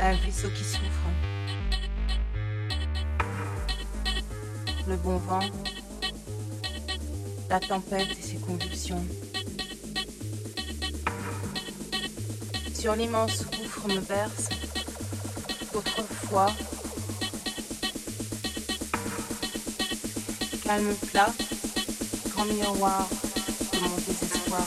un vaisseau qui souffre, Le bon vent, la tempête et ses convulsions. Sur l'immense gouffre me verse, autrefois, calme plat, grand miroir de mon désespoir.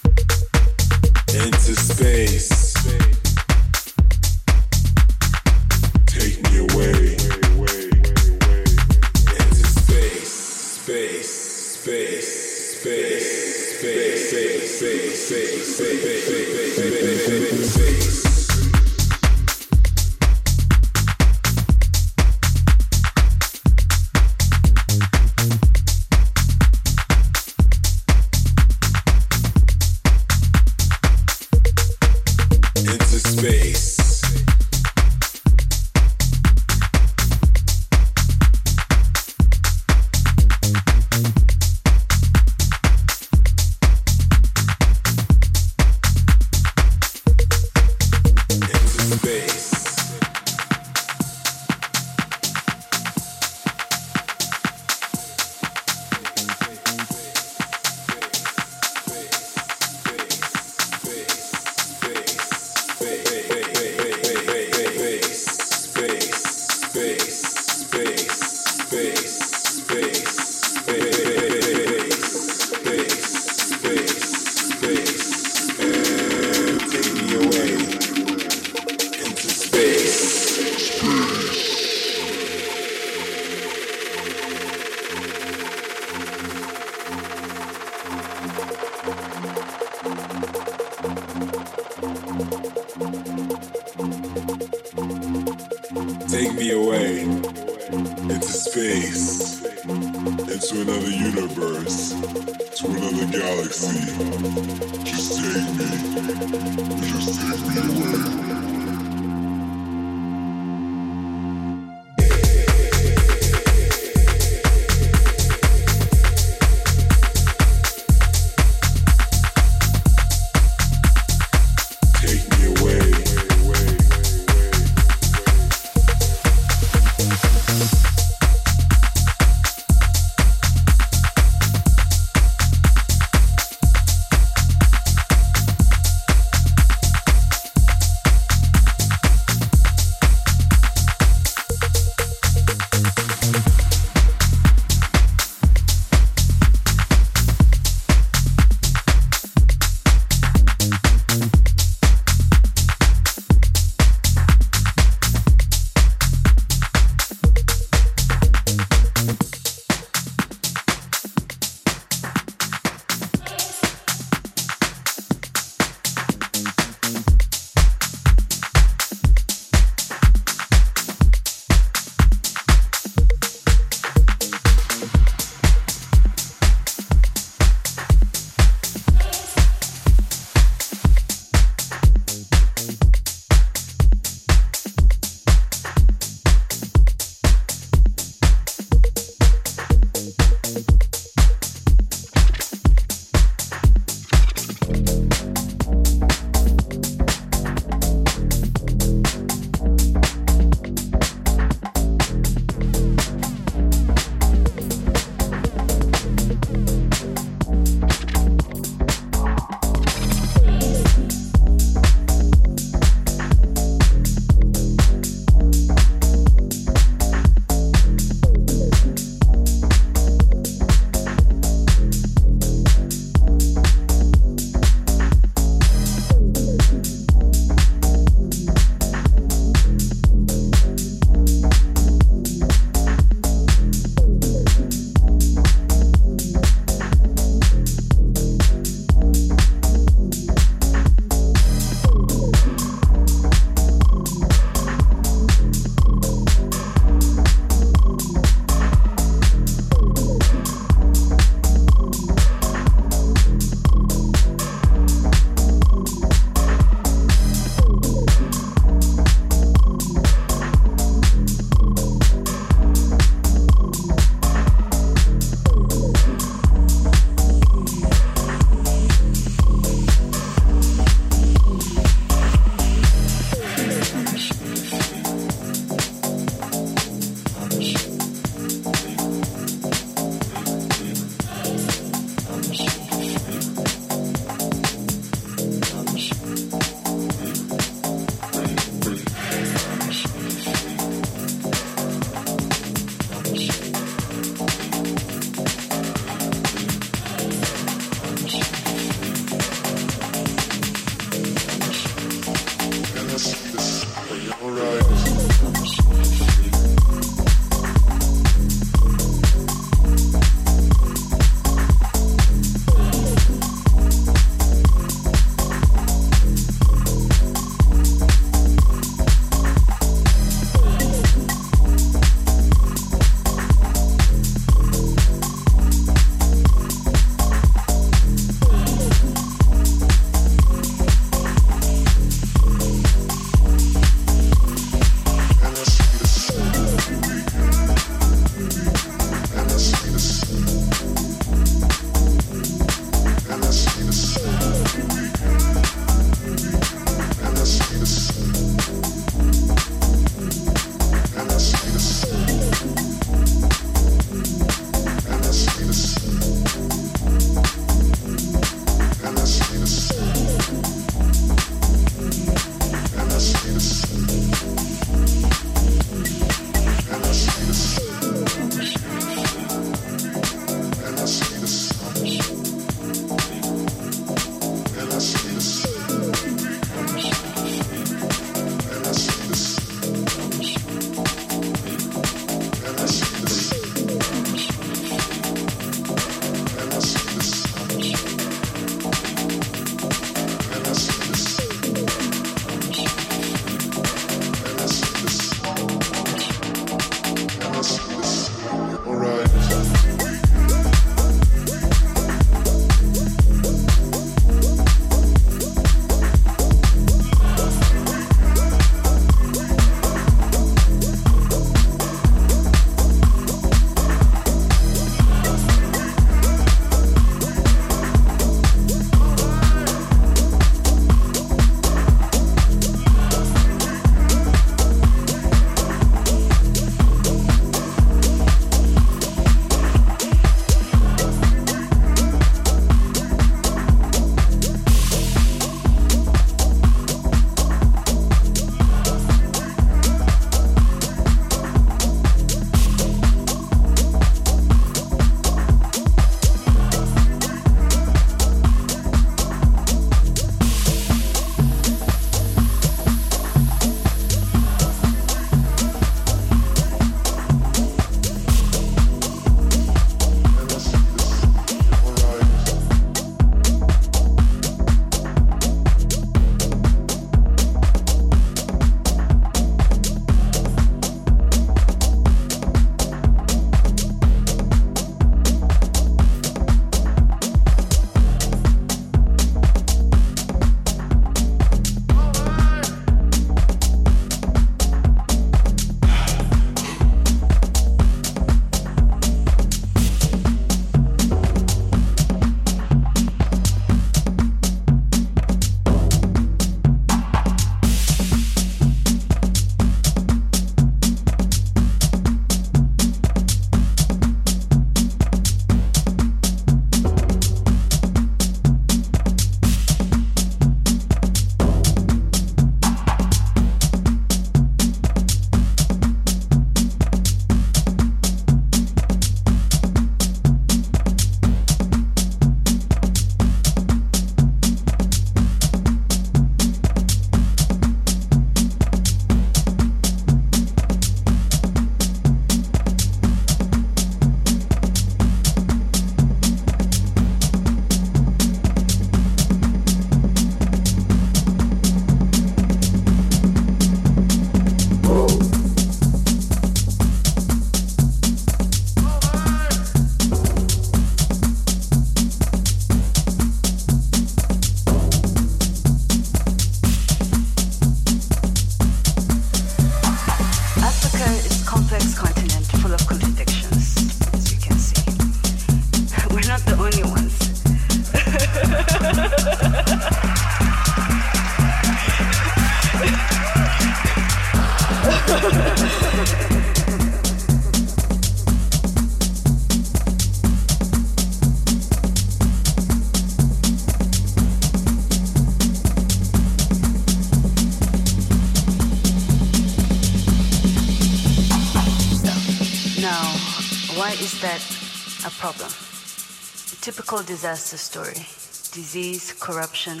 Disaster story disease, corruption,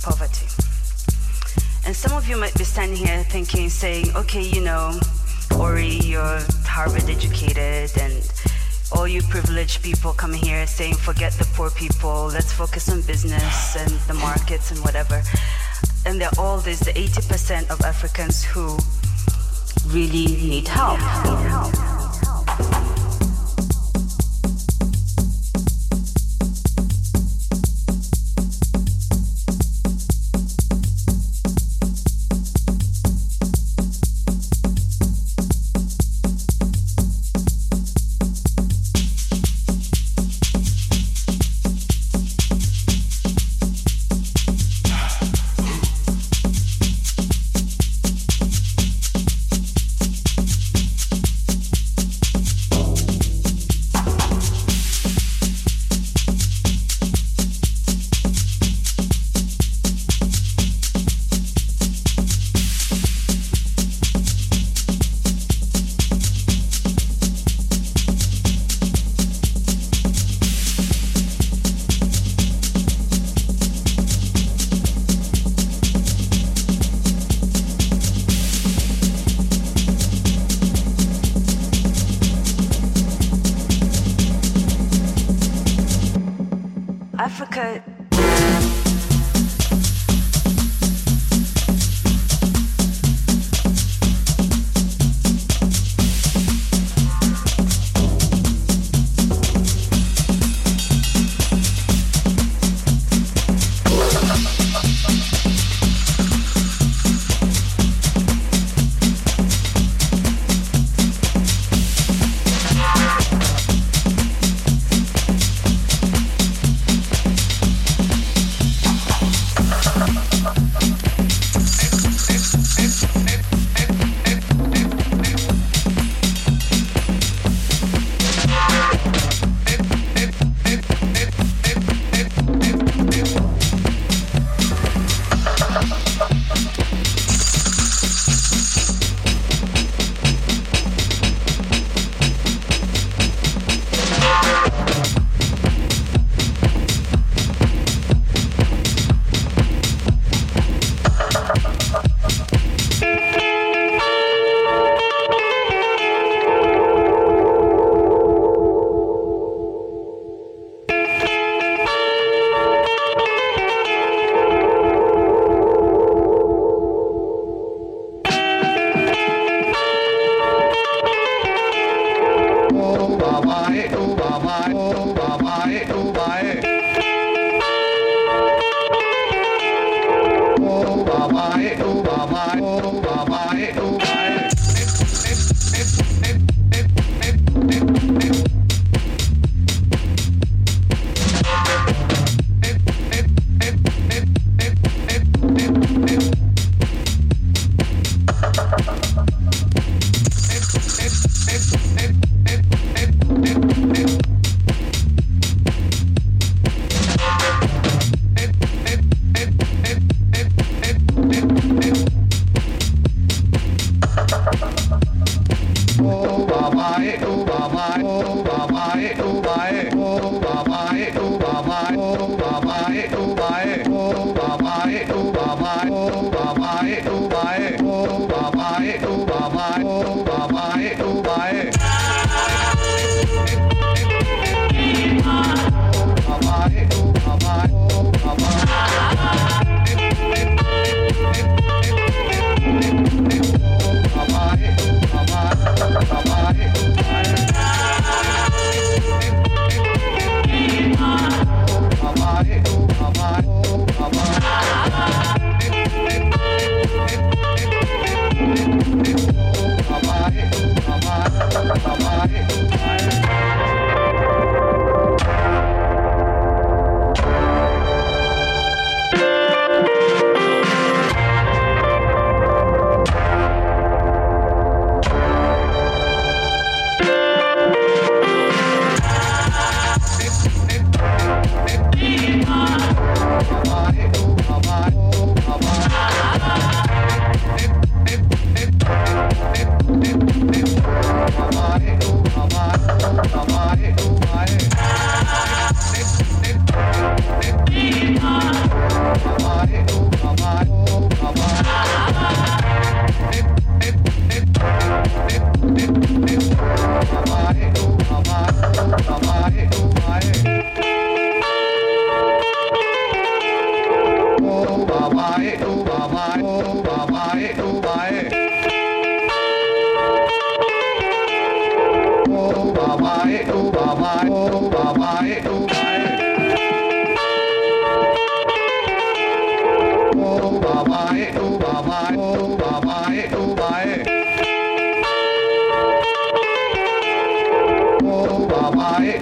poverty. And some of you might be standing here thinking, saying, okay, you know, Ori, you're Harvard educated, and all you privileged people come here saying, forget the poor people, let's focus on business and the markets and whatever. And they're all this, the 80% of Africans who really need help. Need help.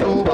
Oh,